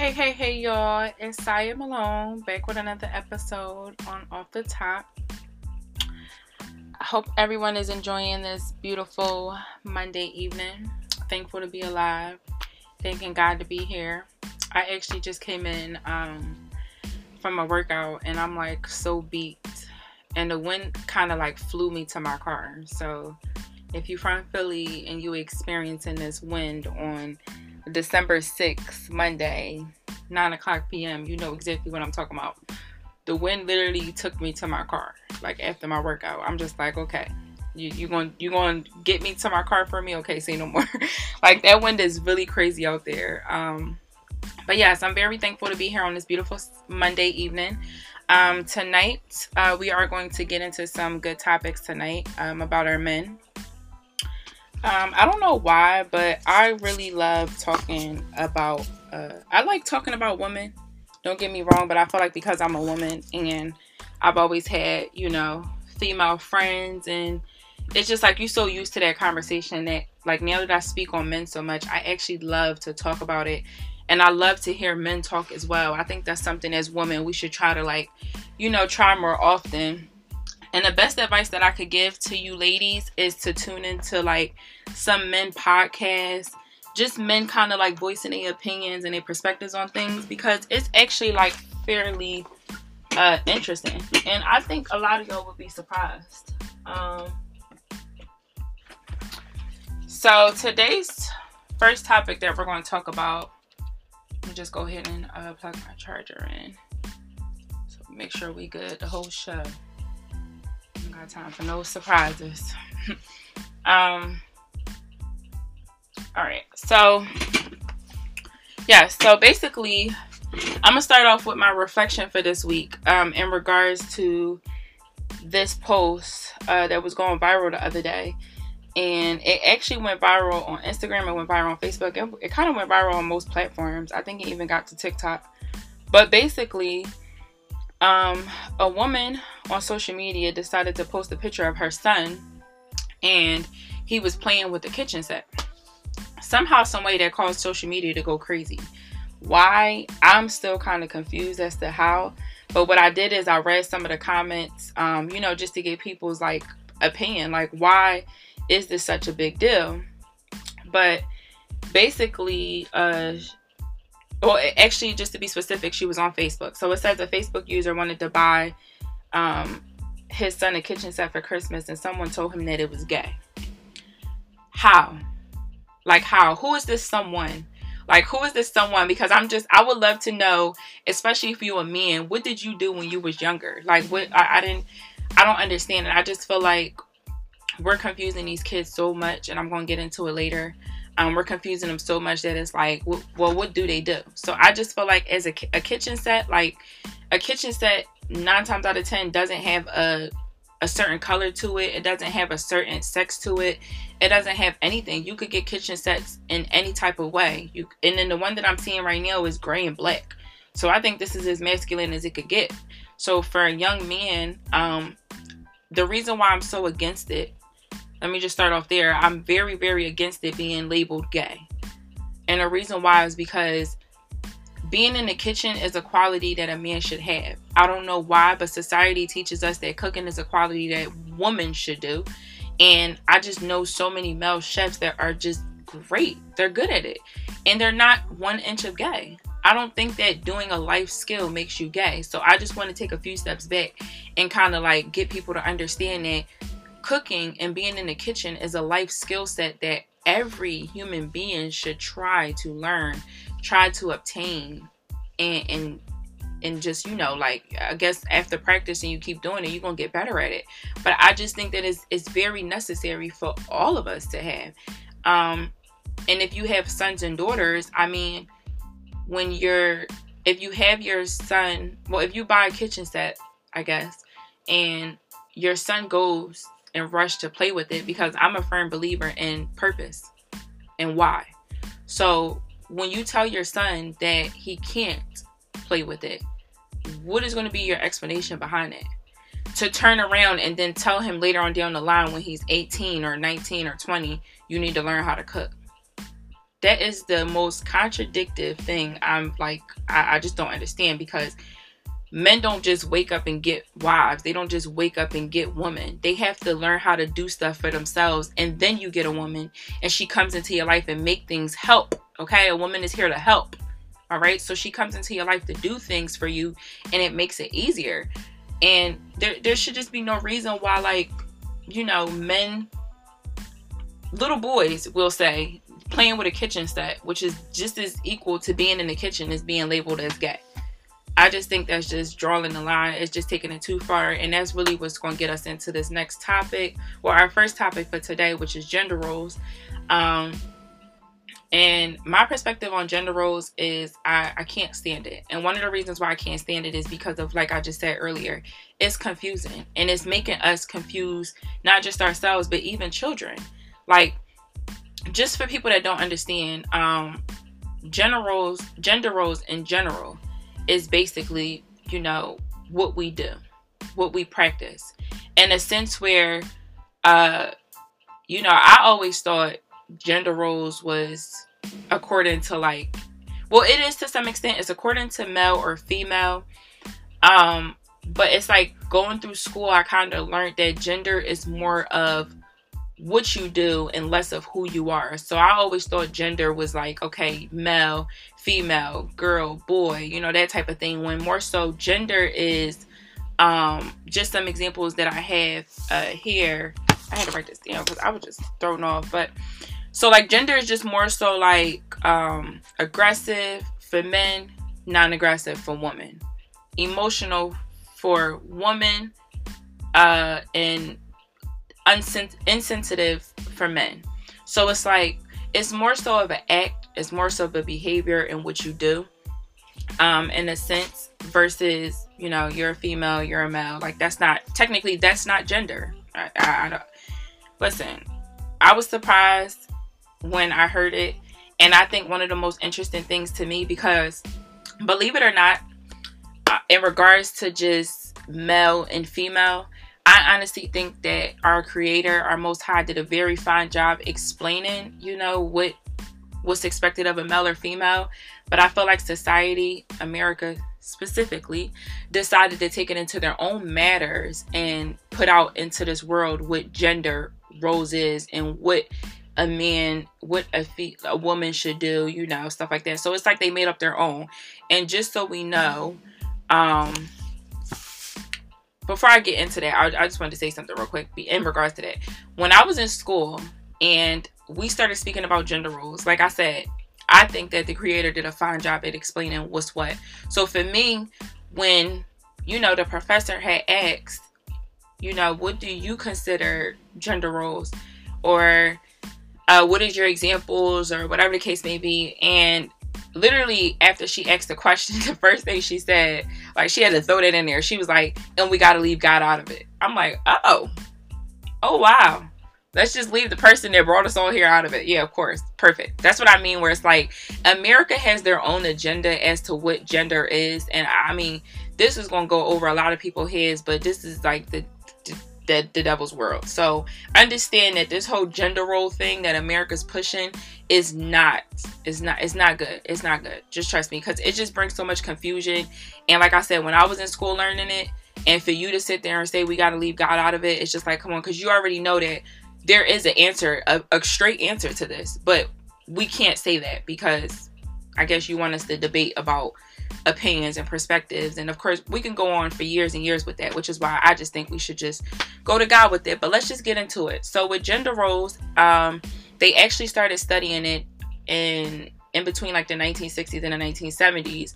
Hey, hey, hey, y'all. It's Saya Malone back with another episode on Off the Top. I hope everyone is enjoying this beautiful Monday evening. Thankful to be alive. Thanking God to be here. I actually just came in um, from a workout and I'm like so beat. And the wind kind of like flew me to my car. So if you're from Philly and you're experiencing this wind on December 6th, Monday, 9 o'clock p.m., you know exactly what I'm talking about. The wind literally took me to my car, like after my workout. I'm just like, okay, you you gonna you to get me to my car for me? Okay, say no more. like that wind is really crazy out there. Um, but yes, I'm very thankful to be here on this beautiful Monday evening. Um, tonight, uh, we are going to get into some good topics tonight um, about our men. Um, I don't know why, but I really love talking about. Uh, I like talking about women. Don't get me wrong, but I feel like because I'm a woman and I've always had, you know, female friends, and it's just like you're so used to that conversation that, like, now that I speak on men so much, I actually love to talk about it. And I love to hear men talk as well. I think that's something as women we should try to, like, you know, try more often and the best advice that I could give to you ladies is to tune into like some men podcasts, just men kind of like voicing their opinions and their perspectives on things because it's actually like fairly uh, interesting. And I think a lot of y'all would be surprised. Um, so today's first topic that we're going to talk about, let me just go ahead and uh, plug my charger in. So make sure we good the whole show got time for no surprises. um, all right, so yeah, so basically, I'm gonna start off with my reflection for this week um, in regards to this post uh, that was going viral the other day. And it actually went viral on Instagram, it went viral on Facebook, it, it kind of went viral on most platforms. I think it even got to TikTok. But basically, um, a woman on social media decided to post a picture of her son and he was playing with the kitchen set. Somehow, some way that caused social media to go crazy. Why? I'm still kind of confused as to how. But what I did is I read some of the comments, um, you know, just to get people's like opinion. Like, why is this such a big deal? But basically, uh, well, actually, just to be specific, she was on Facebook. So it says a Facebook user wanted to buy um, his son a kitchen set for Christmas, and someone told him that it was gay. How? Like, how? Who is this someone? Like, who is this someone? Because I'm just, I would love to know, especially if you're a man, what did you do when you was younger? Like, what, I, I didn't, I don't understand it. I just feel like we're confusing these kids so much, and I'm going to get into it later. Um, we're confusing them so much that it's like, well, what do they do? So I just feel like as a, a kitchen set, like a kitchen set, nine times out of ten doesn't have a a certain color to it. It doesn't have a certain sex to it. It doesn't have anything. You could get kitchen sets in any type of way. You and then the one that I'm seeing right now is gray and black. So I think this is as masculine as it could get. So for a young man, um, the reason why I'm so against it let me just start off there. I'm very, very against it being labeled gay. And the reason why is because being in the kitchen is a quality that a man should have. I don't know why, but society teaches us that cooking is a quality that women should do. And I just know so many male chefs that are just great. They're good at it. And they're not one inch of gay. I don't think that doing a life skill makes you gay. So I just want to take a few steps back and kind of like get people to understand that cooking and being in the kitchen is a life skill set that every human being should try to learn, try to obtain, and and and just you know like i guess after practicing you keep doing it you're gonna get better at it. But i just think that it's, it's very necessary for all of us to have. Um and if you have sons and daughters i mean when you're if you have your son well if you buy a kitchen set i guess and your son goes and rush to play with it because I'm a firm believer in purpose and why. So when you tell your son that he can't play with it, what is going to be your explanation behind it? To turn around and then tell him later on down the line when he's 18 or 19 or 20, you need to learn how to cook. that is the most contradictive thing i'm like I, I, just don't understand because men don't just wake up and get wives. They don't just wake up and get women. They have to learn how to do stuff for themselves and then you get a woman and she comes into your life and make things help okay? A woman is here to help all right? So she comes into your life to do things for you and it makes it easier. And there, there should just be no reason why like you know men little boys will say playing with a kitchen set, which is just as equal to being in the kitchen as being labeled as gay. I just think that's just drawing the line. It's just taking it too far. And that's really what's going to get us into this next topic. Well, our first topic for today, which is gender roles. Um, and my perspective on gender roles is I, I can't stand it. And one of the reasons why I can't stand it is because of, like I just said earlier, it's confusing. And it's making us confuse not just ourselves, but even children. Like, just for people that don't understand, um, gender roles, gender roles in general, is basically, you know, what we do, what we practice, in a sense where, uh, you know, I always thought gender roles was according to like, well, it is to some extent. It's according to male or female. Um, but it's like going through school, I kind of learned that gender is more of what you do and less of who you are. So I always thought gender was like, okay, male, female, girl, boy, you know, that type of thing. When more so gender is um just some examples that I have uh here. I had to write this down because I was just thrown off. But so like gender is just more so like um aggressive for men, non-aggressive for women. Emotional for women, uh and insensitive for men. So it's like it's more so of an act, it's more so of a behavior in what you do, um, in a sense, versus you know you're a female, you're a male. Like that's not technically that's not gender. I, I, I don't listen. I was surprised when I heard it, and I think one of the most interesting things to me because believe it or not, uh, in regards to just male and female, I honestly think that our creator, our most high, did a very fine job explaining, you know, what what's expected of a male or female. But I feel like society, America specifically, decided to take it into their own matters and put out into this world what gender roles is and what a man, what a fe- a woman should do, you know, stuff like that. So it's like they made up their own. And just so we know, um, before I get into that, I, I just wanted to say something real quick in regards to that. When I was in school and we started speaking about gender roles, like I said, I think that the creator did a fine job at explaining what's what. So for me, when you know the professor had asked, you know, what do you consider gender roles, or uh, what is your examples, or whatever the case may be, and literally after she asked the question, the first thing she said, like she had to throw that in there. She was like, and we gotta leave God out of it. I'm like, oh. Oh wow. Let's just leave the person that brought us all here out of it. Yeah, of course. Perfect. That's what I mean, where it's like America has their own agenda as to what gender is. And I mean, this is gonna go over a lot of people's heads, but this is like the the, the devil's world. So understand that this whole gender role thing that America's pushing is not it's not it's not good. It's not good. Just trust me because it just brings so much confusion. And like I said, when I was in school learning it, and for you to sit there and say we got to leave God out of it, it's just like come on, because you already know that there is an answer, a, a straight answer to this, but we can't say that because I guess you want us to debate about opinions and perspectives. And of course, we can go on for years and years with that, which is why I just think we should just go to God with it. But let's just get into it. So with gender roles, um, they actually started studying it in in between like the 1960s and the 1970s.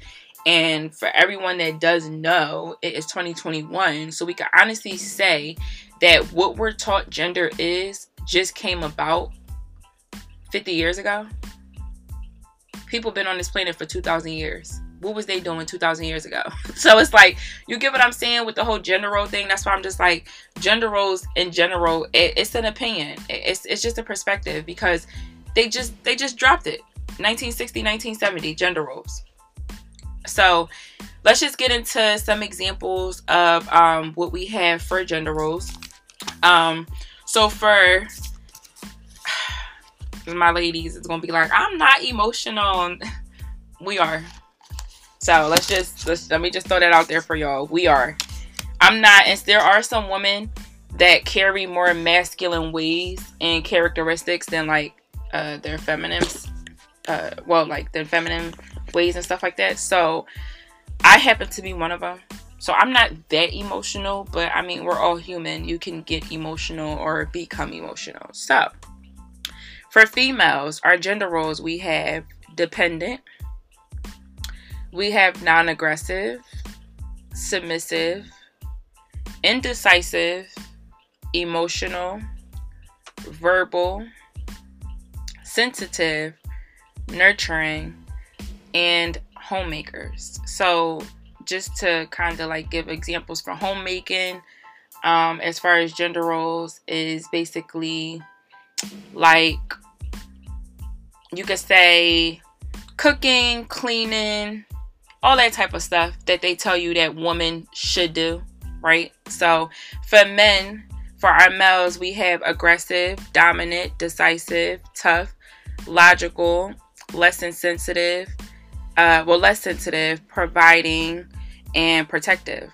And for everyone that does know, it is 2021. So we can honestly say that what we're taught gender is just came about 50 years ago. People been on this planet for 2,000 years what was they doing 2000 years ago? So it's like you get what i'm saying with the whole gender role thing? That's why i'm just like gender roles in general it, it's an opinion. It's, it's just a perspective because they just they just dropped it. 1960 1970 gender roles. So let's just get into some examples of um, what we have for gender roles. Um, so for my ladies it's gonna be like, I'm not emotional. we are. So let's just let's let me just throw that out there for y'all. We are. I'm not, and there are some women that carry more masculine ways and characteristics than like uh, their feminine, uh, well, like their feminine ways and stuff like that. So I happen to be one of them. So I'm not that emotional, but I mean, we're all human. You can get emotional or become emotional. So for females, our gender roles we have dependent, we have non aggressive, submissive, indecisive, emotional, verbal, sensitive, nurturing, and homemakers. So, just to kind of like give examples for homemaking, um, as far as gender roles, is basically like you could say cooking, cleaning, all that type of stuff that they tell you that women should do, right? So, for men, for our males, we have aggressive, dominant, decisive, tough, logical, less insensitive, uh, well, less sensitive, providing, and protective.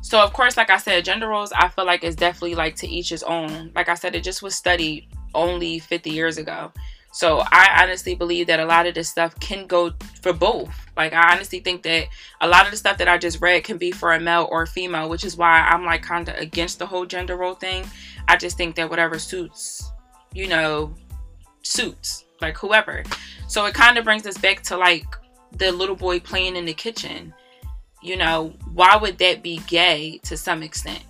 So, of course, like I said, gender roles, I feel like is definitely like to each his own. Like I said, it just was studied only 50 years ago. So I honestly believe that a lot of this stuff can go for both. Like I honestly think that a lot of the stuff that I just read can be for a male or a female, which is why I'm like kind of against the whole gender role thing. I just think that whatever suits, you know, suits like whoever. So it kind of brings us back to like the little boy playing in the kitchen. You know, why would that be gay to some extent?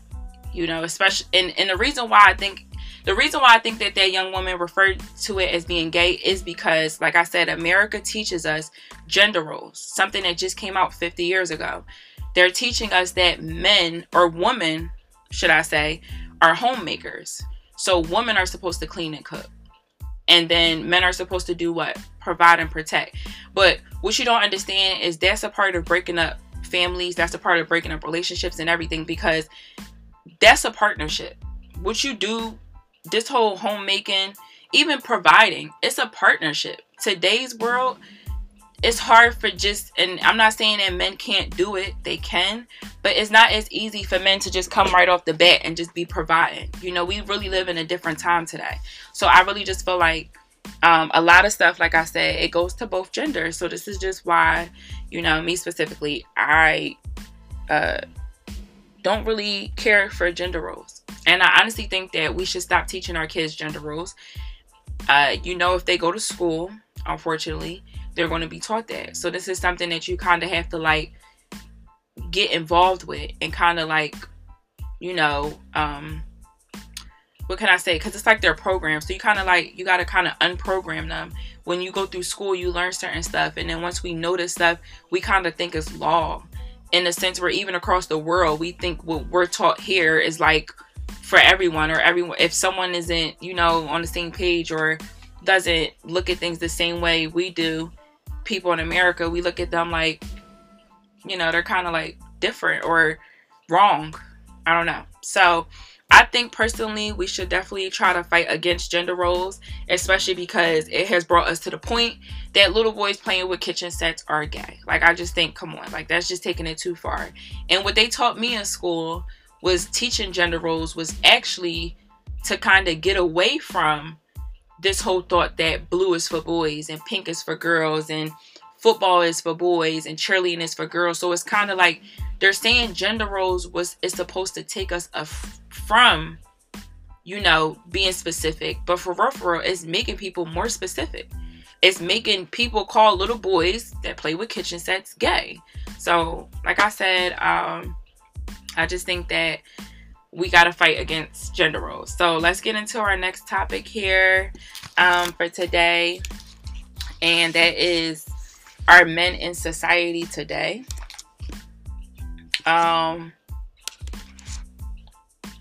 You know, especially and, and the reason why I think the reason why I think that that young woman referred to it as being gay is because, like I said, America teaches us gender roles, something that just came out 50 years ago. They're teaching us that men or women, should I say, are homemakers. So women are supposed to clean and cook. And then men are supposed to do what? Provide and protect. But what you don't understand is that's a part of breaking up families, that's a part of breaking up relationships and everything because that's a partnership. What you do this whole homemaking, even providing, it's a partnership. Today's world, it's hard for just, and I'm not saying that men can't do it, they can, but it's not as easy for men to just come right off the bat and just be providing. You know, we really live in a different time today. So I really just feel like um, a lot of stuff, like I said, it goes to both genders. So this is just why, you know, me specifically, I uh, don't really care for gender roles. And I honestly think that we should stop teaching our kids gender roles. Uh, you know, if they go to school, unfortunately, they're going to be taught that. So this is something that you kind of have to like get involved with and kind of like, you know, um, what can I say? Because it's like their program. So you kind of like, you got to kind of unprogram them. When you go through school, you learn certain stuff. And then once we know this stuff, we kind of think it's law. In the sense where even across the world, we think what we're taught here is like for everyone or everyone if someone isn't you know on the same page or doesn't look at things the same way we do people in america we look at them like you know they're kind of like different or wrong. I don't know. So i think personally we should definitely try to fight against gender roles especially because it has brought us to the point that little boys playing with kitchen sets are gay. Like i just think come on like that's just taking it too far. And what they taught me in school was teaching gender roles was actually to kind of get away from this whole thought that blue is for boys and pink is for girls and football is for boys and cheerleading is for girls. So it's kind of like they're saying gender roles was is supposed to take us af- from you know being specific, but for real, for real, it's making people more specific. It's making people call little boys that play with kitchen sets gay. So, like I said, um, I just think that we got to fight against gender roles. So let's get into our next topic here um, for today. And that is our men in society today. Um,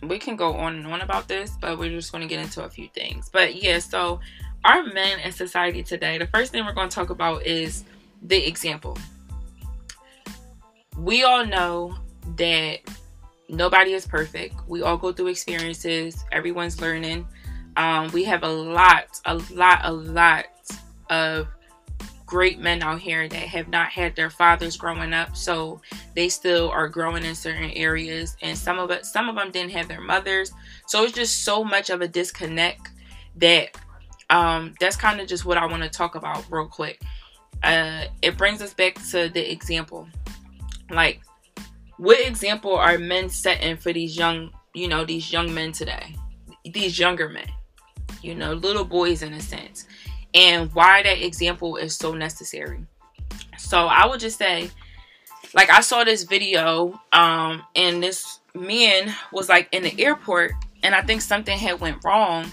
we can go on and on about this, but we're just going to get into a few things. But yeah, so our men in society today, the first thing we're going to talk about is the example. We all know that nobody is perfect. We all go through experiences. Everyone's learning. Um, we have a lot, a lot, a lot of great men out here that have not had their fathers growing up, so they still are growing in certain areas, and some of it, some of them didn't have their mothers, so it's just so much of a disconnect that um, that's kind of just what I want to talk about real quick. Uh, it brings us back to the example, like what example are men setting for these young, you know, these young men today, these younger men, you know, little boys in a sense and why that example is so necessary. So I would just say, like I saw this video, um, and this man was like in the airport, and I think something had went wrong,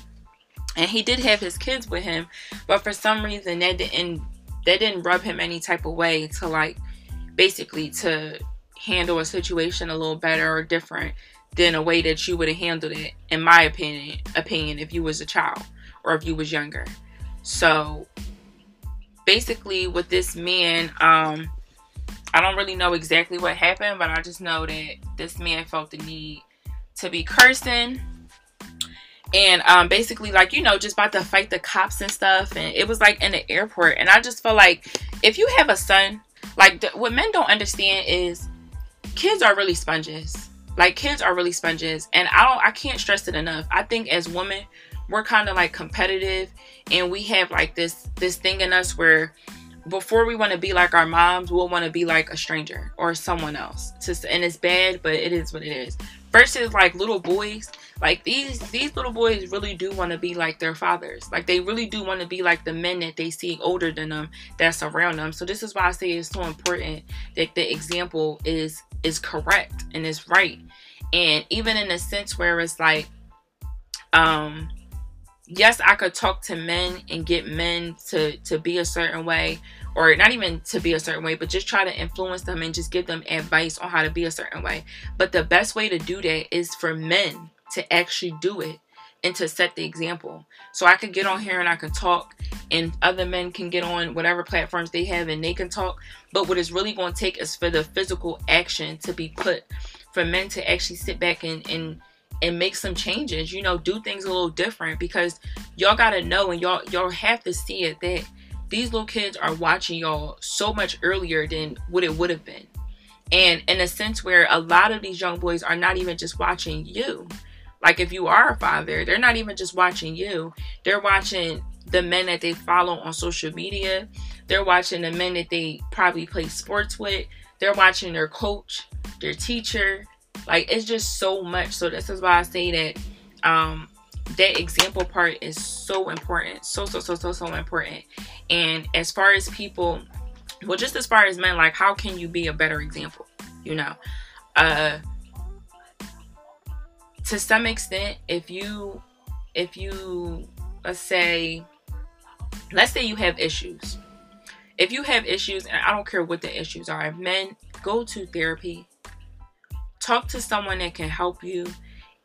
and he did have his kids with him, but for some reason that didn't that didn't rub him any type of way to like basically to handle a situation a little better or different than a way that you would have handled it in my opinion opinion if you was a child or if you was younger. So basically with this man, um, I don't really know exactly what happened, but I just know that this man felt the need to be cursing. And um, basically like you know just about to fight the cops and stuff and it was like in the airport and i just feel like if you have a son like what men don't understand is kids are really sponges. Like kids are really sponges. And i don't i can't stress it enough. I think as women we're kind of like competitive. And we have like this this thing in us where before we want to be like our moms we'll want to be like a stranger or someone else. And it's bad but it is what it is. Versus like little boys like these these little boys really do want to be like their fathers. Like they really do want to be like the men that they see older than them that's around them. So this is why i say it's so important that the example is is correct and is right and even in a sense where it's like um yes, I could talk to men and get men to to be a certain way or not even to be a certain way, but just try to influence them and just give them advice on how to be a certain way. But the best way to do that is for men to actually do it and to set the example. So I can get on here and I can talk and other men can get on whatever platforms they have and they can talk. But what it's really going to take is for the physical action to be put for men to actually sit back and, and and make some changes you know do things a little different because y'all gotta know and y'all y'all have to see it that these little kids are watching y'all so much earlier than what it would have been and in a sense where a lot of these young boys are not even just watching you like if you are a father they're not even just watching you they're watching the men that they follow on social media they're watching the men that they probably play sports with they're watching their coach their teacher like it's just so much. So this is why I say that um that example part is so important. So so so so so important. And as far as people well just as far as men, like how can you be a better example? You know? Uh to some extent, if you if you let's say let's say you have issues. If you have issues and i don't care what the issues are men go to therapy. Talk to someone that can help you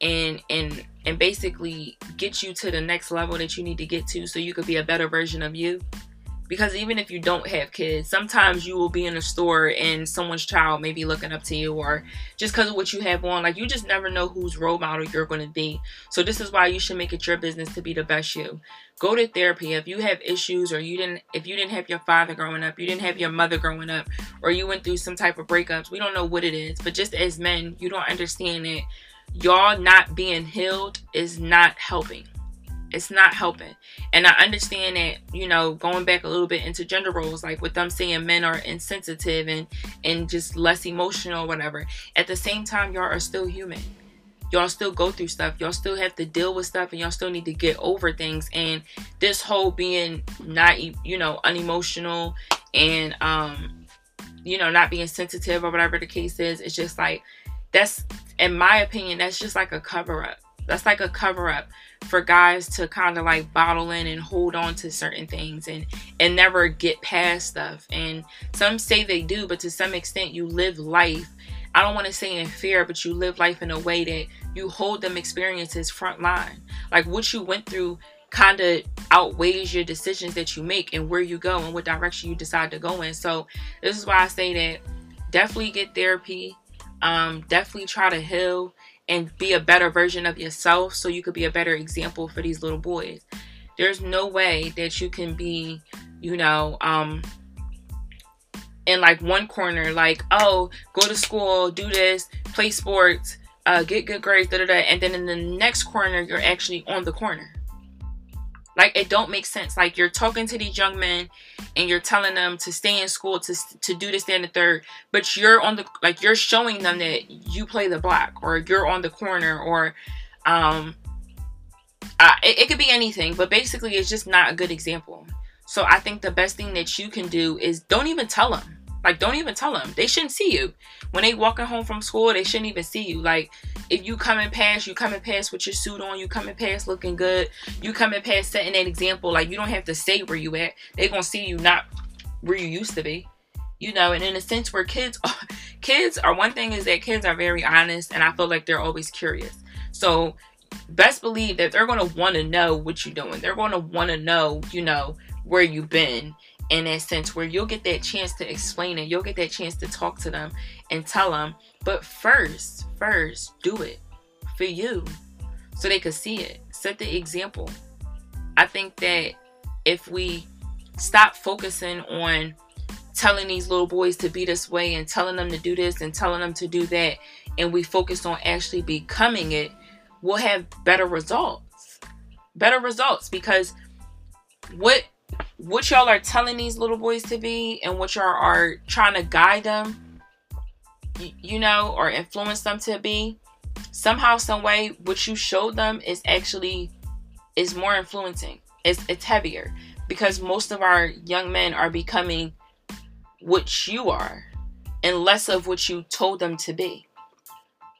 and and and basically get you to the next level that you need to get to so you could be a better version of you because even if you don't have kids sometimes you will be in a store and someone's child may be looking up to you or just because of what you have on like you just never know whose role model you're going to be. So this is why you should make it your business to be the best you. Go to therapy. If you have issues or you didn't if you didn't have your father growing up you didn't have your mother growing up or you went through some type of breakups we don't know what it is but just as men you don't understand it. Y'all not being healed is not helping it's not helping. And I understand that, you know, going back a little bit into gender roles, like with them saying men are insensitive and and just less emotional whatever. At the same time, y'all are still human. Y'all still go through stuff. Y'all still have to deal with stuff and y'all still need to get over things. And this whole being not you know, unemotional and um you know, not being sensitive or whatever the case is, it's just like that's in my opinion, that's just like a cover up. That's like a cover up for guys to kind of like bottle in and hold on to certain things and and never get past stuff. And some say they do but to some extent you live life i don't want to say in fear but you live life in a way that you hold them experiences front line. Like what you went through kind of outweighs your decisions that you make and where you go and what direction you decide to go in. So this is why i say that definitely get therapy um definitely try to heal and be a better version of yourself so you could be a better example for these little boys. There's no way that you can be, you know, um in like one corner like, "Oh, go to school, do this, play sports, uh get good grades, da da da." And then in the next corner, you're actually on the corner. Like it don't make sense. Like you're talking to these young men and you're telling them to stay in school to to do this and the third, but you're on the like you're showing them that you play the block or you're on the corner or um uh, it, it could be anything, but basically it's just not a good example. So I think the best thing that you can do is don't even tell them. Like, don't even tell them. They shouldn't see you. When they walking home from school, they shouldn't even see you. Like, if you coming past, you coming past with your suit on, you coming past looking good, you coming past setting that example. Like, you don't have to say where you at. They gonna see you not where you used to be. You know, and in a sense where kids are, kids are one thing is that kids are very honest and I feel like they're always curious. So best believe that they're gonna want to know what you're doing. They're gonna want to know, you know, where you've been in that sense where you'll get that chance to explain it. You'll get that chance to talk to them and tell them. But first, first, do it for you so they could see it. Set the example. I think that if we stop focusing on telling these little boys to be this way and telling them to do this and telling them to do that, and we focus on actually becoming it, we'll have better results. Better results because what what y'all are telling these little boys to be and what y'all are trying to guide them, you, know, or influence them to be, somehow, some way, what you showed them is actually is more influencing. It's it's heavier because most of our young men are becoming what you are and less of what you told them to be.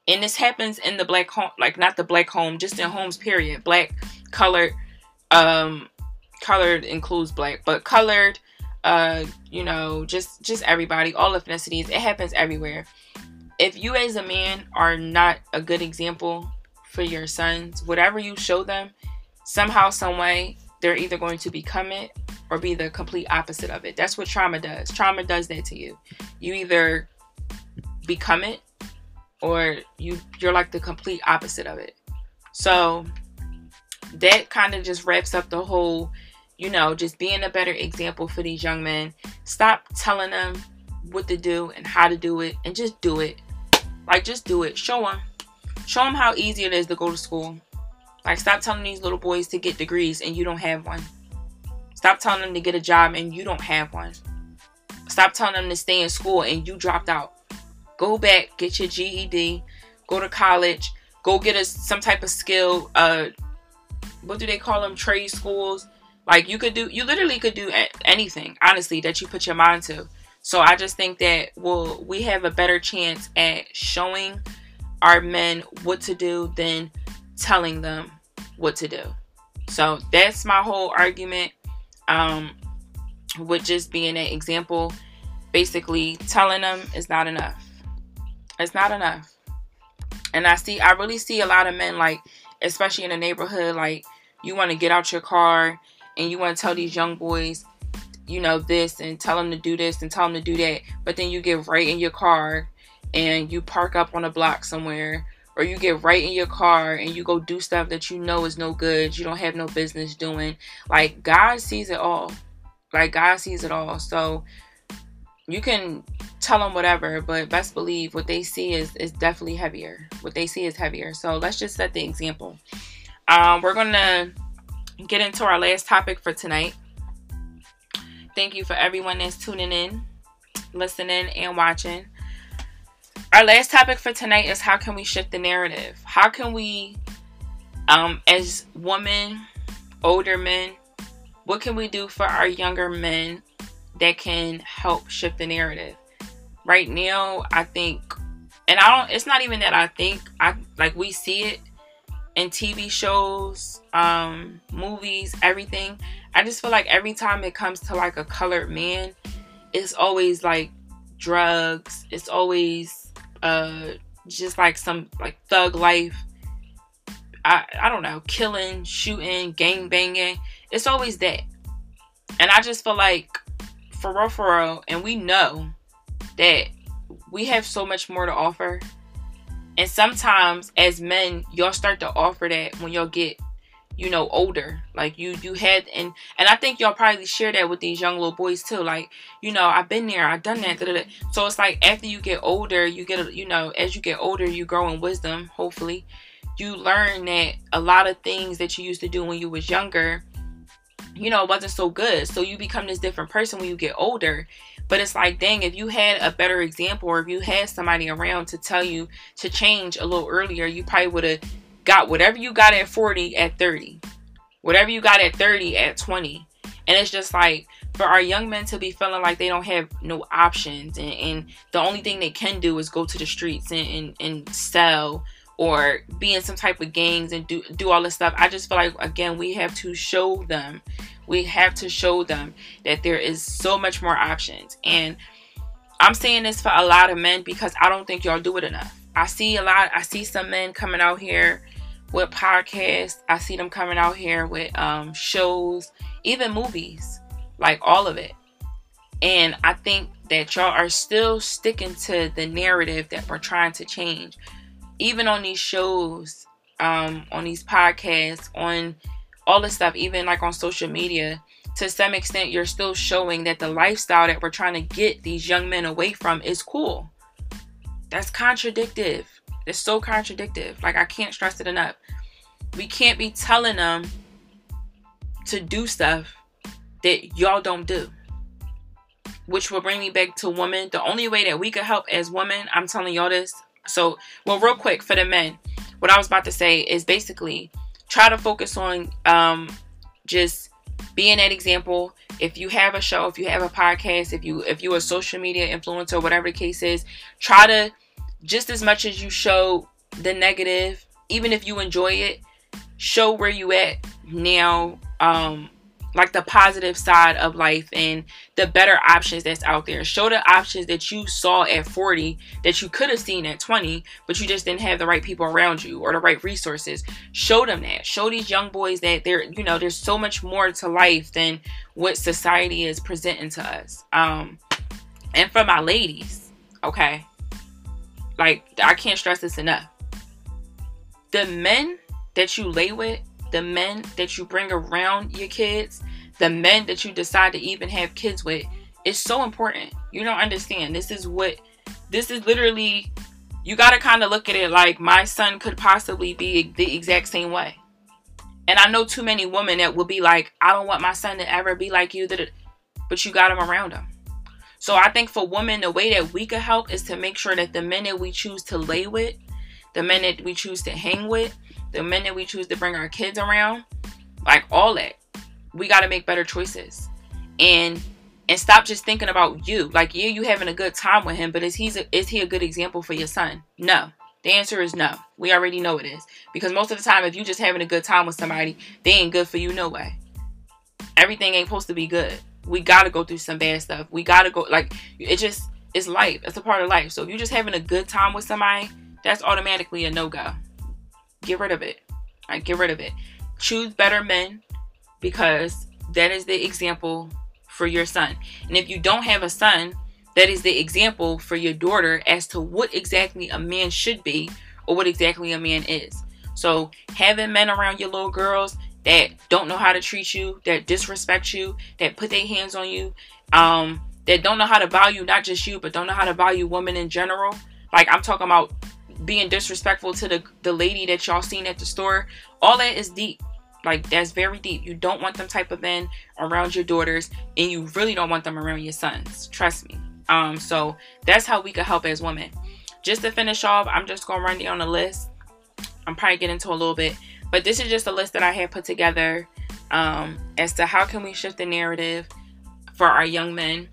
And this happens in the black home, like not the black home, just in homes, period. Black, colored, um, colored includes black, but colored, uh, you know, just just everybody, all ethnicities. It happens everywhere. If you as a man are not a good example for your sons, whatever you show them, somehow, some way, they're either going to become it or be the complete opposite of it. That's what trauma does. Trauma does that to you. You either become it or you you're like the complete opposite of it. So that kind of just wraps up the whole you know, just being a better example for these young men. Stop telling them what to do and how to do it and just do it. Like, just do it. Show them. Show them how easy it is to go to school. Like, stop telling these little boys to get degrees and you don't have one. Stop telling them to get a job and you don't have one. Stop telling them to stay in school and you dropped out. Go back, get your GED, go to college, go get a, some type of skill. Uh, what do they call them? Trade schools like you could do, you literally could do anything, honestly, that you put your mind to. So I just think that well, we have a better chance at showing our men what to do than telling them what to do. So that's my whole argument. Um, with just being an example, basically telling them is not enough. It's not enough. And I see, I really see a lot of men like, especially in the neighborhood, like you want to get out your car and you want to tell these young boys, you know, this and tell them to do this and tell them to do that, but then you get right in your car and you park up on a block somewhere or you get right in your car and you go do stuff that you know is no good, you don't have no business doing. Like God sees it all. Like God sees it all. So you can tell them whatever, but best believe what they see is is definitely heavier. What they see is heavier. So let's just set the example. Um, we're gonna get into our last topic for tonight. Thank you for everyone that's tuning in, listening, and watching. Our last topic for tonight is how can we shift the narrative? How can we, um, as women, older men, what can we do for our younger men that can help shift the narrative? Right now, I think, and I don't, it's not even that I think, I like we see it in TV shows, um, movies, everything. I just feel like every time it comes to like a colored man, it's always like drugs. It's always uh just like some like thug life. I I don't know, killing, shooting, gang banging. It's always that. And I just feel like for real for real, and we know that we have so much more to offer And sometimes as men, y'all start to offer that when y'all get you know older. Like you you had and and i think y'all probably share that with these young little boys too. Like you know i've been there. I've done that. Da, da, da. so it's like after you get older you get a, you know as you get older you grow in wisdom hopefully. You learn that a lot of things that you used to do when you was younger you know wasn't so good. So you become this different person when you get older but it's like dang if you had a better example or if you had somebody around to tell you to change a little earlier you probably would have got whatever you got at 40 at 30, whatever you got at 30 at 20. And it's just like for our young men to be feeling like they don't have no options and, and the only thing they can do is go to the streets and, and, and sell or be in some type of gangs and do do all this stuff. I just feel like again we have to show them. We have to show them that there is so much more options. And I'm saying this for a lot of men because I don't think y'all do it enough. I see a lot I see some men coming out here with podcasts. I see them coming out here with um, shows, even movies, like all of it. And I think that y'all are still sticking to the narrative that we're trying to change. Even on these shows, um, on these podcasts, on all this stuff, even like on social media, to some extent, you're still showing that the lifestyle that we're trying to get these young men away from is cool. That's contradictive. It's so contradictive. Like I can't stress it enough. We can't be telling them to do stuff that y'all don't do. Which will bring me back to women. The only way that we could help as women, I'm telling y'all this. So, well, real quick for the men, what I was about to say is basically try to focus on um, just being that example. If you have a show, if you have a podcast, if you if you're a social media influencer, whatever the case is, try to just as much as you show the negative, even if you enjoy it, show where you at now, um, like the positive side of life and the better options that's out there. Show the options that you saw at 40 that you could have seen at 20, but you just didn't have the right people around you or the right resources. Show them that. Show these young boys that there, you know, there's so much more to life than what society is presenting to us. Um, and for my ladies, okay, like, I can't stress this enough. The men that you lay with, the men that you bring around your kids, the men that you decide to even have kids with, is so important. You don't understand. This is what, this is literally, you got to kind of look at it like my son could possibly be the exact same way. And I know too many women that will be like, I don't want my son to ever be like you, but you got him around him. So I think for women, the way that we could help is to make sure that the men that we choose to lay with, the men that we choose to hang with, the men that we choose to bring our kids around, like all that, we got to make better choices. And and stop just thinking about you. Like yeah, you, having a good time with him, but is he a, is he a good example for your son? No. The answer is no. We already know it is because most of the time, if you just having a good time with somebody, they ain't good for you no way. Everything ain't supposed to be good we gotta go through some bad stuff. We gotta go like it just it's life. It's a part of life. So if you're just having a good time with somebody, that's automatically a no-go. Get rid of it. Right, get rid of it. Choose better men because that is the example for your son. And if you don't have a son, that is the example for your daughter as to what exactly a man should be or what exactly a man is. So having men around your little girls that don't know how to treat you, that disrespect you, that put their hands on you, um, that don't know how to value not just you, but don't know how to value women in general. Like I'm talking about being disrespectful to the the lady that y'all seen at the store. All that is deep. Like that's very deep. You don't want them type of men around your daughters, and you really don't want them around your sons. Trust me. Um, so that's how we could help as women. Just to finish off, I'm just gonna run down the list. I'm probably getting into a little bit. But this is just a list that I have put together um, as to how can we shift the narrative for our young men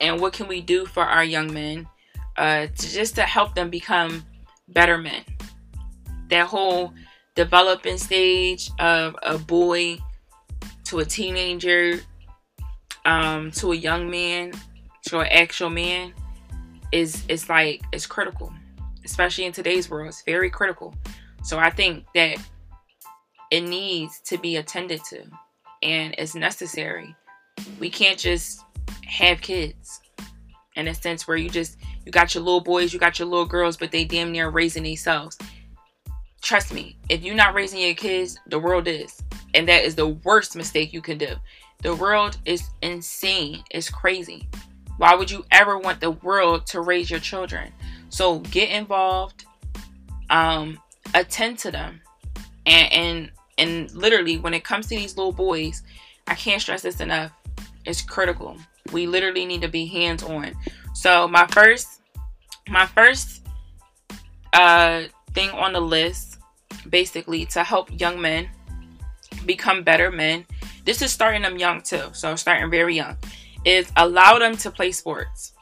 and what can we do for our young men uh, to just to help them become better men. That whole developing stage of a boy to a teenager um, to a young man to an actual man is it's like it's critical especially in today's world it's very critical so i think that it needs to be attended to and it's necessary. We can't just have kids in a sense where you just You got your little boys, you got your little girls, but they damn near raising themselves. Trust me, if you're not raising your kids, the world is. And that is the worst mistake you can do. The world is insane. It's crazy. Why would you ever want the world to raise your children? So get involved, um, attend to them, and and and literally when it comes to these little boys, I can't stress this enough. It's critical. We literally need to be hands on. So my first, my first uh thing on the list, basically to help young men become better men. This is starting them young too, so starting very young. Is allow them to play sports.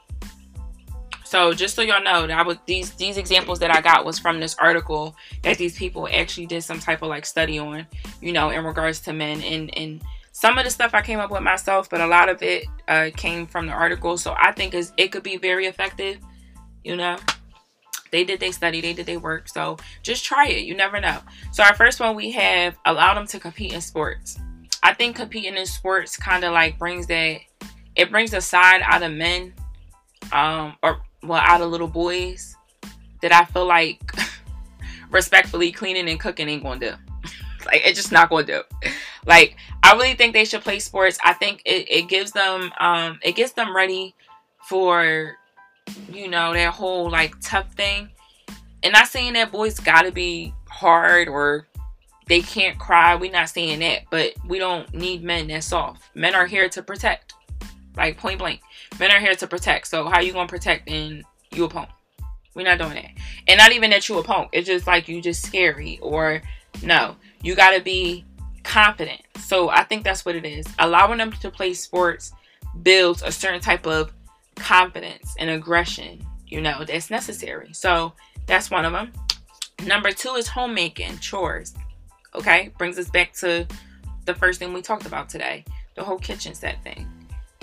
So just so y'all know, that I was these these examples that I got was from this article that these people actually did some type of like study on, you know, in regards to men and and some of the stuff I came up with myself, but a lot of it uh, came from the article. So I think is it could be very effective, you know they did their study, they did their work. So just try it. You never know. So our first one we have allow them to compete in sports. I think competing in sports kind of like brings that it brings a side out of men, um, or well, out of little boys that I feel like respectfully cleaning and cooking ain't gonna do. like it's just not gonna do. Like I really think they should play sports. I think it, it gives them um it gets them ready for you know, that whole like tough thing. And not saying that boys gotta be hard or they can't cry. We're not saying that, but we don't need men that soft. Men are here to protect. Like point blank. Men are here to protect. So how you gonna protect and you a punk? We're not doing that. And not even that you a punk. It's just like you just scary or no. You gotta be confident. So I think that's what it is. Allowing them to play sports builds a certain type of confidence and aggression, you know, that's necessary. So that's one of them. Number two is homemaking, chores. Okay, brings us back to the first thing we talked about today the whole kitchen set thing.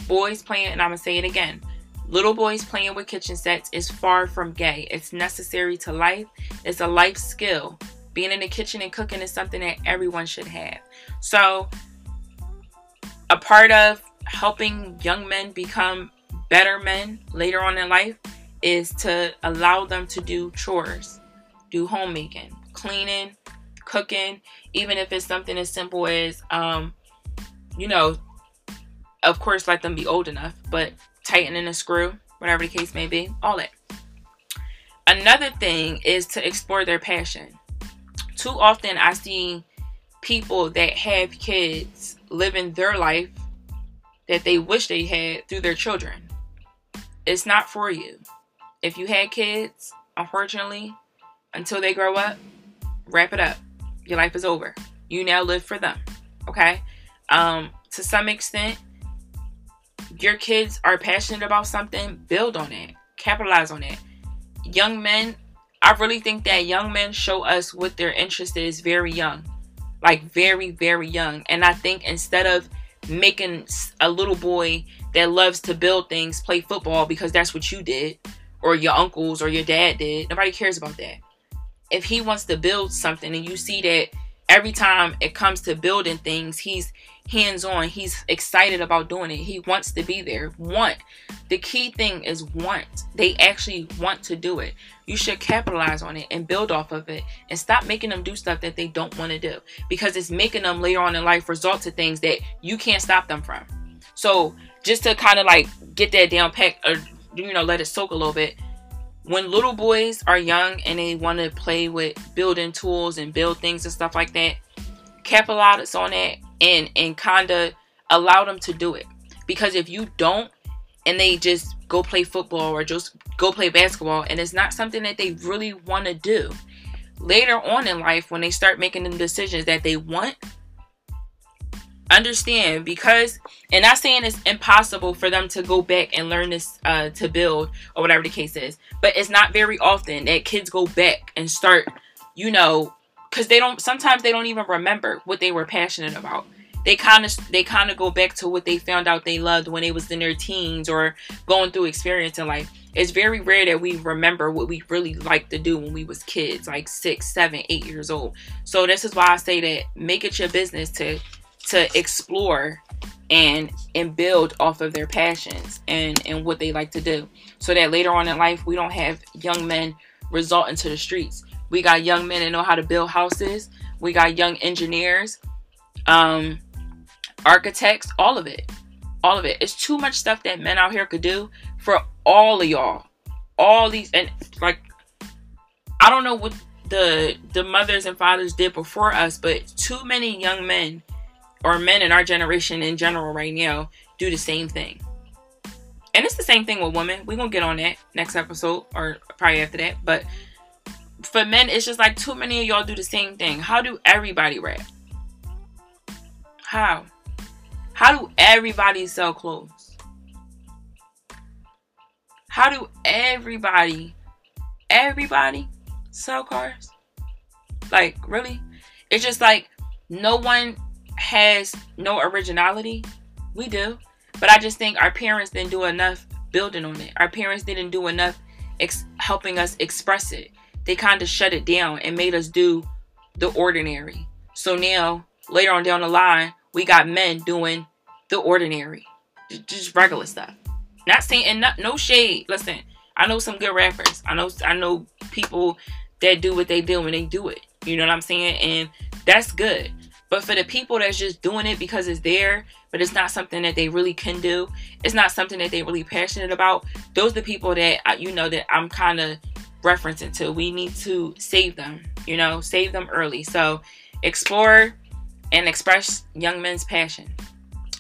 Boys playing, and I'm gonna say it again little boys playing with kitchen sets is far from gay. It's necessary to life, it's a life skill. Being in the kitchen and cooking is something that everyone should have. So, a part of helping young men become better men later on in life is to allow them to do chores, do homemaking, cleaning, cooking, even if it's something as simple as, um, you know, of course, let them be old enough, but tightening a screw, whatever the case may be, all that. Another thing is to explore their passion. Too often, I see people that have kids living their life that they wish they had through their children it's not for you. If you had kids, unfortunately, until they grow up, wrap it up. Your life is over. You now live for them. Okay? Um, to some extent, your kids are passionate about something, build on it, capitalize on it. Young men, I really think that young men show us what their interest is very young. Like very, very young. And I think instead of making a little boy that loves to build things play football because that's what you did or your uncles or your dad did. Nobody cares about that. If he wants to build something and you see that every time it comes to building things, he's hands on, he's excited about doing it. He wants to be there. Want. The key thing is want. They actually want to do it. You should capitalize on it and build off of it and stop making them do stuff that they don't want to do because it's making them later on in life result to things that you can't stop them from. So just to kind of like get that down pack or you know let it soak a little bit when little boys are young and they want to play with building tools and build things and stuff like that capitalize on that and and kind of allow them to do it. Because if you don't and they just go play football or just go play basketball and it's not something that they really want to do later on in life when they start making the decisions that they want understand because and not saying it's impossible for them to go back and learn this uh, to build or whatever the case is but it's not very often that kids go back and start you know because they don't sometimes they don't even remember what they were passionate about. They kind of they kind of go back to what they found out they loved when they was in their teens or going through experience in life. It's very rare that we remember what we really liked to do when we was kids like six seven eight years old. So this is why i say that make it your business to to explore and and build off of their passions and and what they like to do so that later on in life we don't have young men resort into the streets. We got young men that know how to build houses. We got young engineers, um, architects, all of it. All of it. It's too much stuff that men out here could do for all of y'all. All these and like I don't know what the the mothers and fathers did before us, but too many young men or men in our generation in general right now do the same thing. And it's the same thing with women. We're gonna get on that next episode or probably after that. But for men, it's just like too many of y'all do the same thing. How do everybody rap? How? How do everybody sell clothes? How do everybody, everybody sell cars? Like, really? It's just like no one has no originality. We do. But I just think our parents didn't do enough building on it. Our parents didn't do enough ex- helping us express it. They kind of shut it down and made us do the ordinary. So now, later on down the line, we got men doing the ordinary, just regular stuff. Not saying and not, no shade. Listen, I know some good rappers. I know I know people that do what they do and they do it. You know what I'm saying? And that's good. But for the people that's just doing it because it's there, but it's not something that they really can do, it's not something that they really passionate about. Those are the people that you know that I'm kind of referencing to. We need to save them. You know, save them early. So explore and express young men's passion.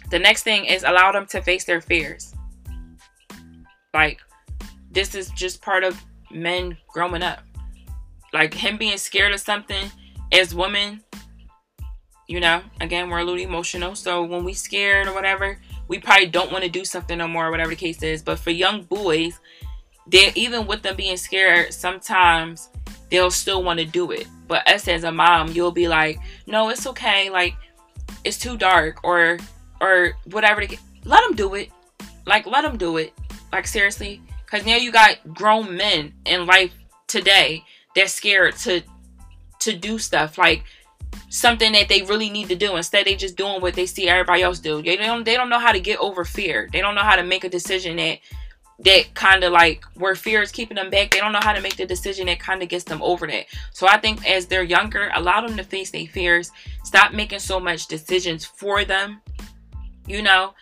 The next thing is allow them to face their fears. Like this is just part of men growing up like him being scared of something as women you know again we're a little emotional so when we scared or whatever we probably don't want to do something no more or whatever the case is but for young boys they even with them being scared sometimes they'll still want to do it. But us as a mom you'll be like no it's okay like it's too dark or or whatever let them do it. Like let them do it. Like seriously because now you got grown men in life today they're scared to to do stuff. Like something that they really need to do. Instead they just doing what they see everybody else do. They don't they don't know how to get over fear. They don't know how to make a decision that that kind of like where fear is keeping them back they don't know how to make the decision that kind of gets them over that. So i think as they're younger allow them to face their fears. Stop making so much decisions for them you know?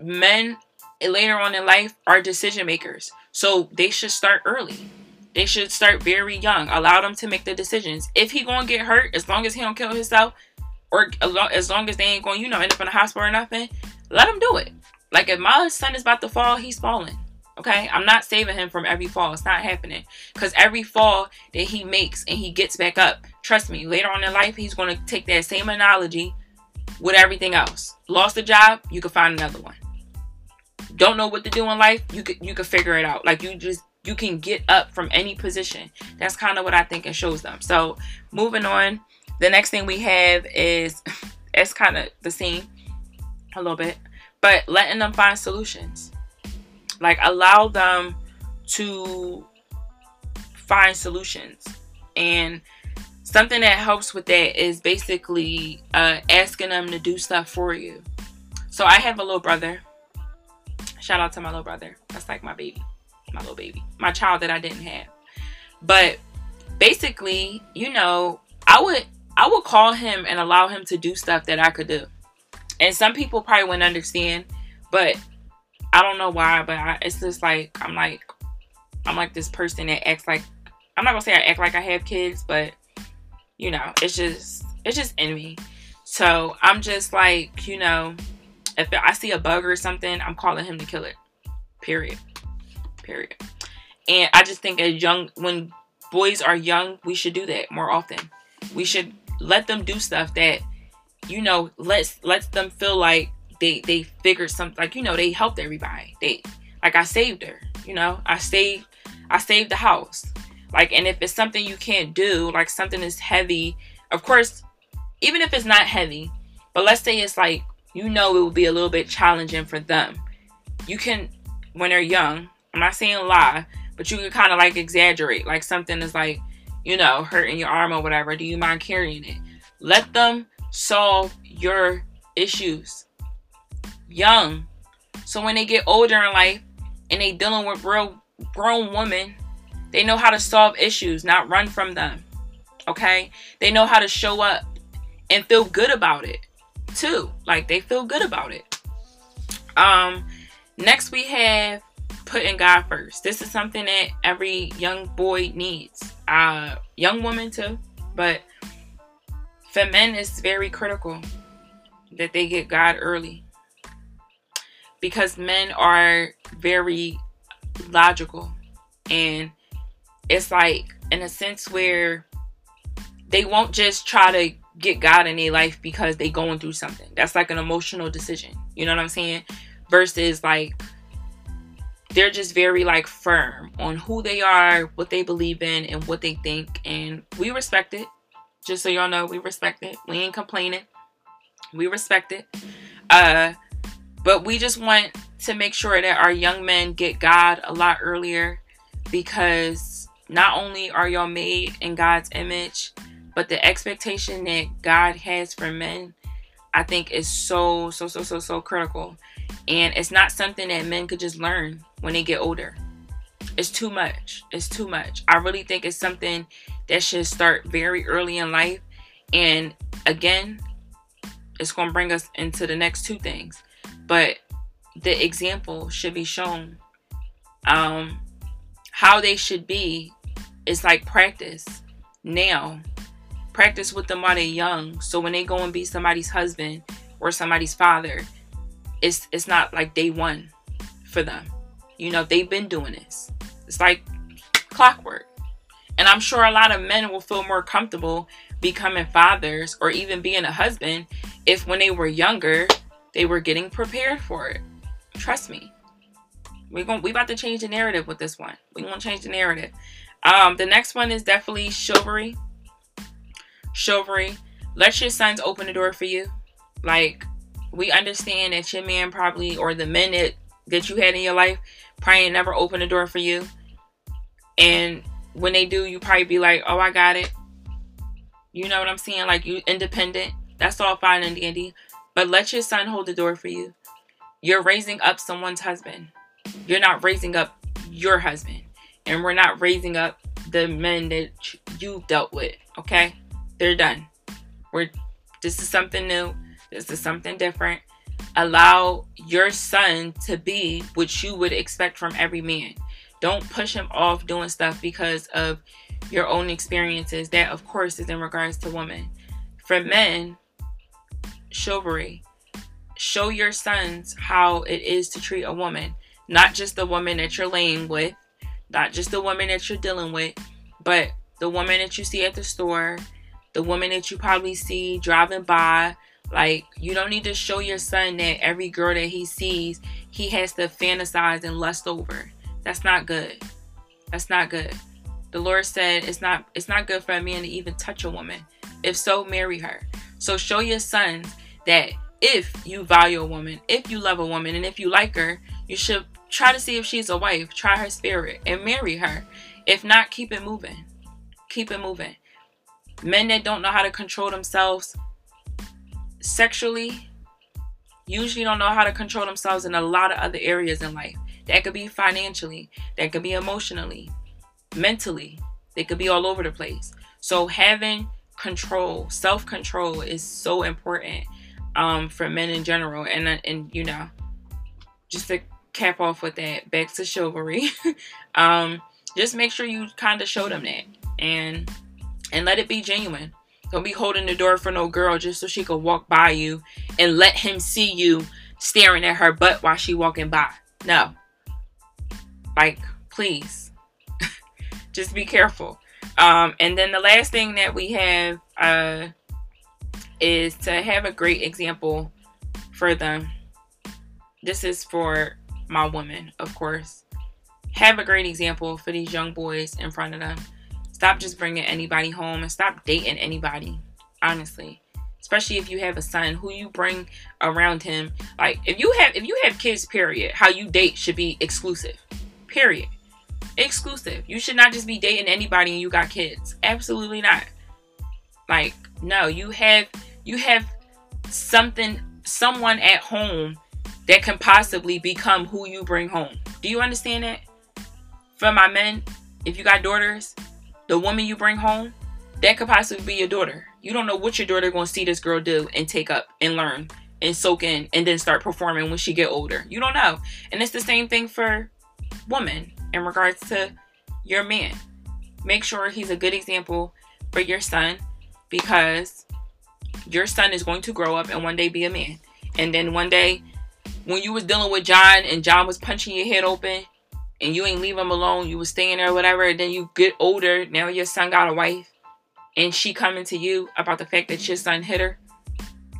Men later on in life are decision makers. So they should start early they should start very young. Allow them to make the decisions. If he gonna get hurt, as long as he don't kill himself, or as long as they ain't going, you know, end up in the hospital or nothing, let him do it. Like if my son is about to fall, he's falling. Okay, I'm not saving him from every fall. It's not happening because every fall that he makes and he gets back up, trust me, later on in life he's gonna take that same analogy with everything else. Lost a job, you can find another one. Don't know what to do in life, you could you could figure it out. Like you just you can get up from any position. That's kind of what I think it shows them. So moving on, the next thing we have is it's kind of the same a little bit, but letting them find solutions. Like allow them to find solutions. And something that helps with that is basically uh, asking them to do stuff for you. So I have a little brother. Shout out to my little brother. That's like my baby my little baby, my child that I didn't have. But basically, you know, I would I would call him and allow him to do stuff that I could do. And some people probably wouldn't understand, but I don't know why, but I, it's just like I'm like I'm like this person that acts like I'm not gonna say I act like I have kids, but you know, it's just it's just in me. So I'm just like, you know, if I see a bug or something, I'm calling him to kill it. Period period. And I just think as young, when boys are young, we should do that more often. We should let them do stuff that, you know, lets lets them feel like they they figured something. Like you know, they helped everybody. They like I saved her. You know, I saved I saved the house. Like, and if it's something you can't do, like something is heavy, of course, even if it's not heavy, but let's say it's like you know it will be a little bit challenging for them. You can, when they're young, I'm not saying lie, but you can kind of like exaggerate. Like something is like, you know, hurting your arm or whatever. Do you mind carrying it? Let them solve your issues young. So when they get older in life and they dealing with real grown woman. They know how to solve issues, not run from them. Okay? They know how to show up and feel good about it too. Like they feel good about it. Um next we have putting God first. This is something that every young boy needs. Uh young woman too, but for men it's very critical that they get God early. Because men are very logical and it's like in a sense where they won't just try to get God in their life because they going through something. That's like an emotional decision. You know what I'm saying? Versus like they're just very like firm on who they are, what they believe in, and what they think, and we respect it. Just so y'all know, we respect it. We ain't complaining. We respect it. Uh, but we just want to make sure that our young men get God a lot earlier because not only are y'all made in God's image, but the expectation that God has for men, I think is so, so, so, so, so critical. And it's not something that men could just learn when they get older. It's too much. It's too much. I really think it's something that should start very early in life. And again, it's going to bring us into the next two things. But the example should be shown. Um, how they should be is like practice now practice with them while they're young. So when they go and be somebody's husband or somebody's father, it's it's not like day one for them. You know, they've been doing this. It's like clockwork. And I'm sure a lot of men will feel more comfortable becoming fathers or even being a husband if when they were younger they were getting prepared for it. Trust me. We're going we about to change the narrative with this one. We're gonna change the narrative. Um, the next one is definitely chivalry chivalry. Let your sons open the door for you. Like, we understand that your man probably, or the men that, that you had in your life, probably never opened the door for you. And when they do, you probably be like, oh, I got it. You know what I'm saying? Like, you independent. That's all fine and dandy. But let your son hold the door for you. You're raising up someone's husband. You're not raising up your husband. And we're not raising up the men that you dealt with, okay? they're done. We're this is something new. This is something different. Allow your son to be what you would expect from every man. Don't push him off doing stuff because of your own experiences. That, of course, is in regards to women. For men, chivalry. Show your sons how it is to treat a woman. Not just the woman that you're laying with, not just the woman that you're dealing with, but the woman that you see at the store, the woman that you probably see driving by. Like, you don't need to show your son that every girl that he sees, he has to fantasize and lust over. That's not good. That's not good. The Lord said it's not it's not good for a man to even touch a woman. If so, marry her. So show your sons that if you value a woman, if you love a woman, and if you like her, you should try to see if she's a wife, try her spirit, and marry her. If not, keep it moving. Keep it moving men that don't know how to control themselves sexually usually don't know how to control themselves in a lot of other areas in life. That could be financially, that could be emotionally, mentally. They could be all over the place. So having control, self-control is so important um, for men in general. And uh, and you know, just to cap off with that, back to chivalry. um, just make sure you kind of show them that. And and let it be genuine. Don't be holding the door for no girl just so she could walk by you and let him see you staring at her butt while she walking by. No. Like, please. just be careful. Um, and then the last thing that we have uh, is to have a great example for them. This is for my woman, of course. Have a great example for these young boys in front of them. Stop just bringing anybody home and stop dating anybody, honestly. Especially if you have a son who you bring around him. Like if you have if you have kids, period, how you date should be exclusive. Period. Exclusive. You should not just be dating anybody and you got kids. Absolutely not. Like, no, you have you have something someone at home that can possibly become who you bring home. Do you understand that? for my men, if you got daughters, the woman you bring home, that could possibly be your daughter. You don't know what your daughter gonna see this girl do and take up and learn and soak in and then start performing when she get older. You don't know. And it's the same thing for women in regards to your man. Make sure he's a good example for your son because your son is going to grow up and one day be a man. And then one day when you was dealing with John and John was punching your head open and you ain't leave him alone, you was staying there or whatever, and then you get older, now your son got a wife and she coming to you about the fact that your son hit her.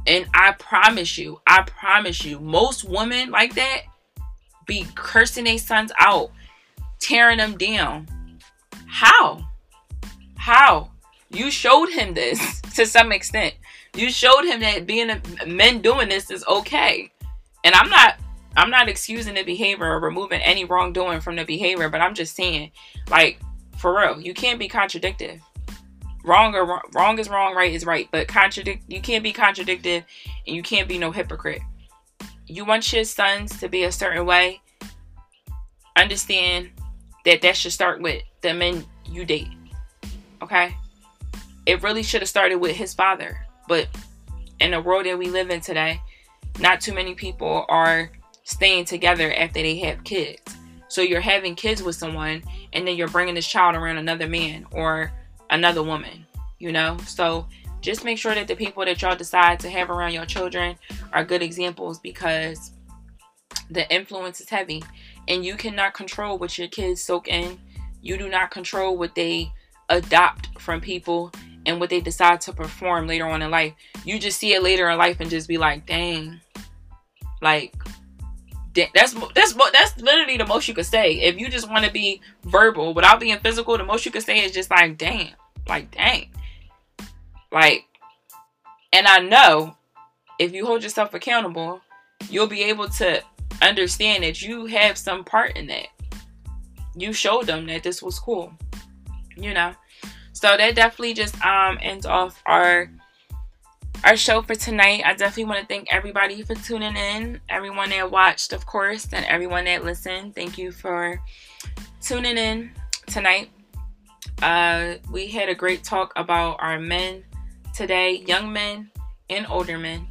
And I promise you, I promise you, most women like that be cursing their sons out, tearing them down. How? How? You showed him this to some extent. You showed him that being a men doing this is okay. And I'm not I'm not excusing the behavior or removing any wrongdoing from the behavior, but I'm just saying, like, for real, you can't be contradictive. Wrong or wrong, wrong is wrong, right is right. But contradict you can't be contradictive and you can't be no hypocrite. You want your sons to be a certain way. Understand that that should start with the men you date. Okay? It really should have started with his father. But in the world that we live in today, not too many people are staying together after they have kids. So you're having kids with someone and then you're bringing this child around another man or another woman, you know? So just make sure that the people that y'all decide to have around your children are good examples because the influence is heavy and you cannot control what your kids soak in. You do not control what they adopt from people and what they decide to perform later on in life. You just see it later in life and just be like, dang, like that's that's that's literally the most you could say. If you just want to be verbal without being physical, the most you could say is just like, damn, like dang, like. And I know if you hold yourself accountable, you'll be able to understand that you have some part in that. You showed them that this was cool, you know. So that definitely just um ends off our our show for tonight. I definitely want to thank everybody for tuning in. Everyone that watched, of course, and everyone that listened. Thank you for tuning in tonight. Uh, we had a great talk about our men today, young men and older men.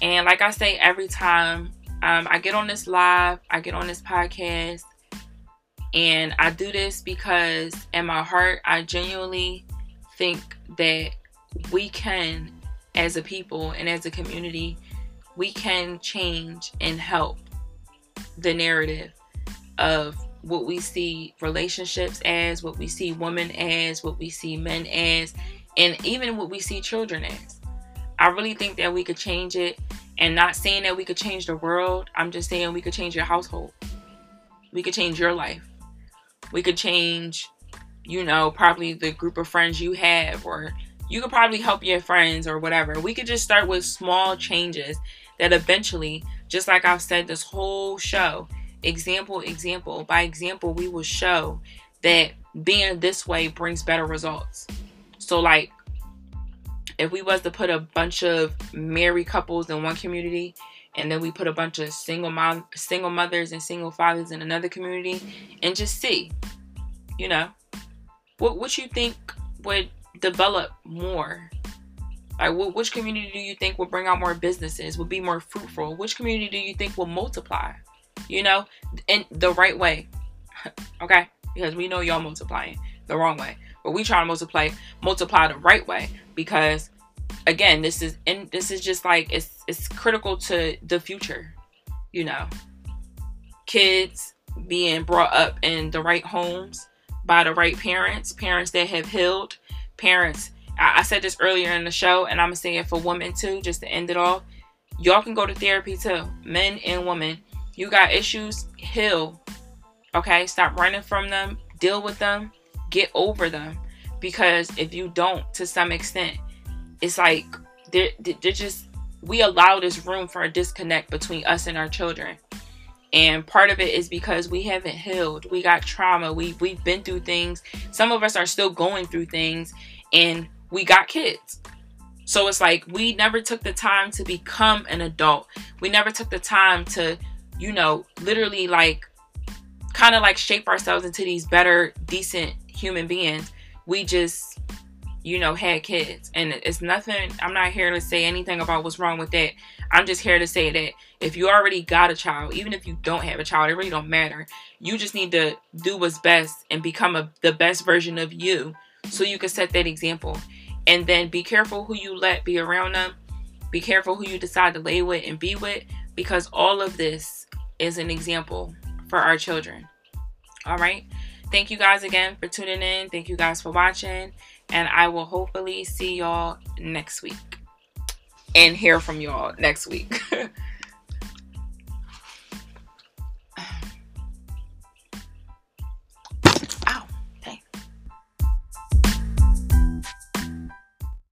And like I say every time um, I get on this live, I get on this podcast, and I do this because in my heart, I genuinely think that we can, as a people and as a community, we can change and help the narrative of what we see relationships as, what we see women as, what we see men as, and even what we see children as. I really think that we could change it and not saying that we could change the world. I'm just saying we could change your household. We could change your life we could change, you know, probably the group of friends you have, or you could probably help your friends or whatever. We could just start with small changes that eventually, just like I've said this whole show, example, example, by example, we will show that being this way brings better results. So, like, if we was to put a bunch of married couples in one community and then we put a bunch of single mom single mothers and single fathers in another community and just see you know what what you think would develop more. Like what, which community do you think will bring out more businesses will be more fruitful? Which community do you think will multiply? You know in the right way. Okay? Because we know y'all multiplying the wrong way. But we try to multiply multiply the right way because again, this is and this is just like it's it's critical to the future, you know. Kids being brought up in the right homes by the right parents, parents that have healed, parents. I, I said this earlier in the show, and I'm gonna say it for women too, just to end it all. Y'all can go to therapy too, men and women. You got issues, heal. Okay, stop running from them, deal with them, get over them. Because if you don't, to some extent, it's like they're, they're just we allow this room for a disconnect between us and our children and part of it is because we haven't healed we got trauma we we've been through things some of us are still going through things and we got kids so it's like we never took the time to become an adult we never took the time to you know literally like kind of like shape ourselves into these better, decent human beings. We just, you know, had kids. And it's nothing, I'm not here to say anything about what's wrong with that. I'm just here to say that if you already got a child, even if you don't have a child, it really don't matter. You just need to do what's best and become a, the best version of you so you can set that example. And then be careful who you let be around them. Be careful who you decide to lay with and be with because all of this is an example for our children. All right. Thank you guys again for tuning in. Thank you guys for watching. And I will hopefully see y'all next week and hear from y'all next week.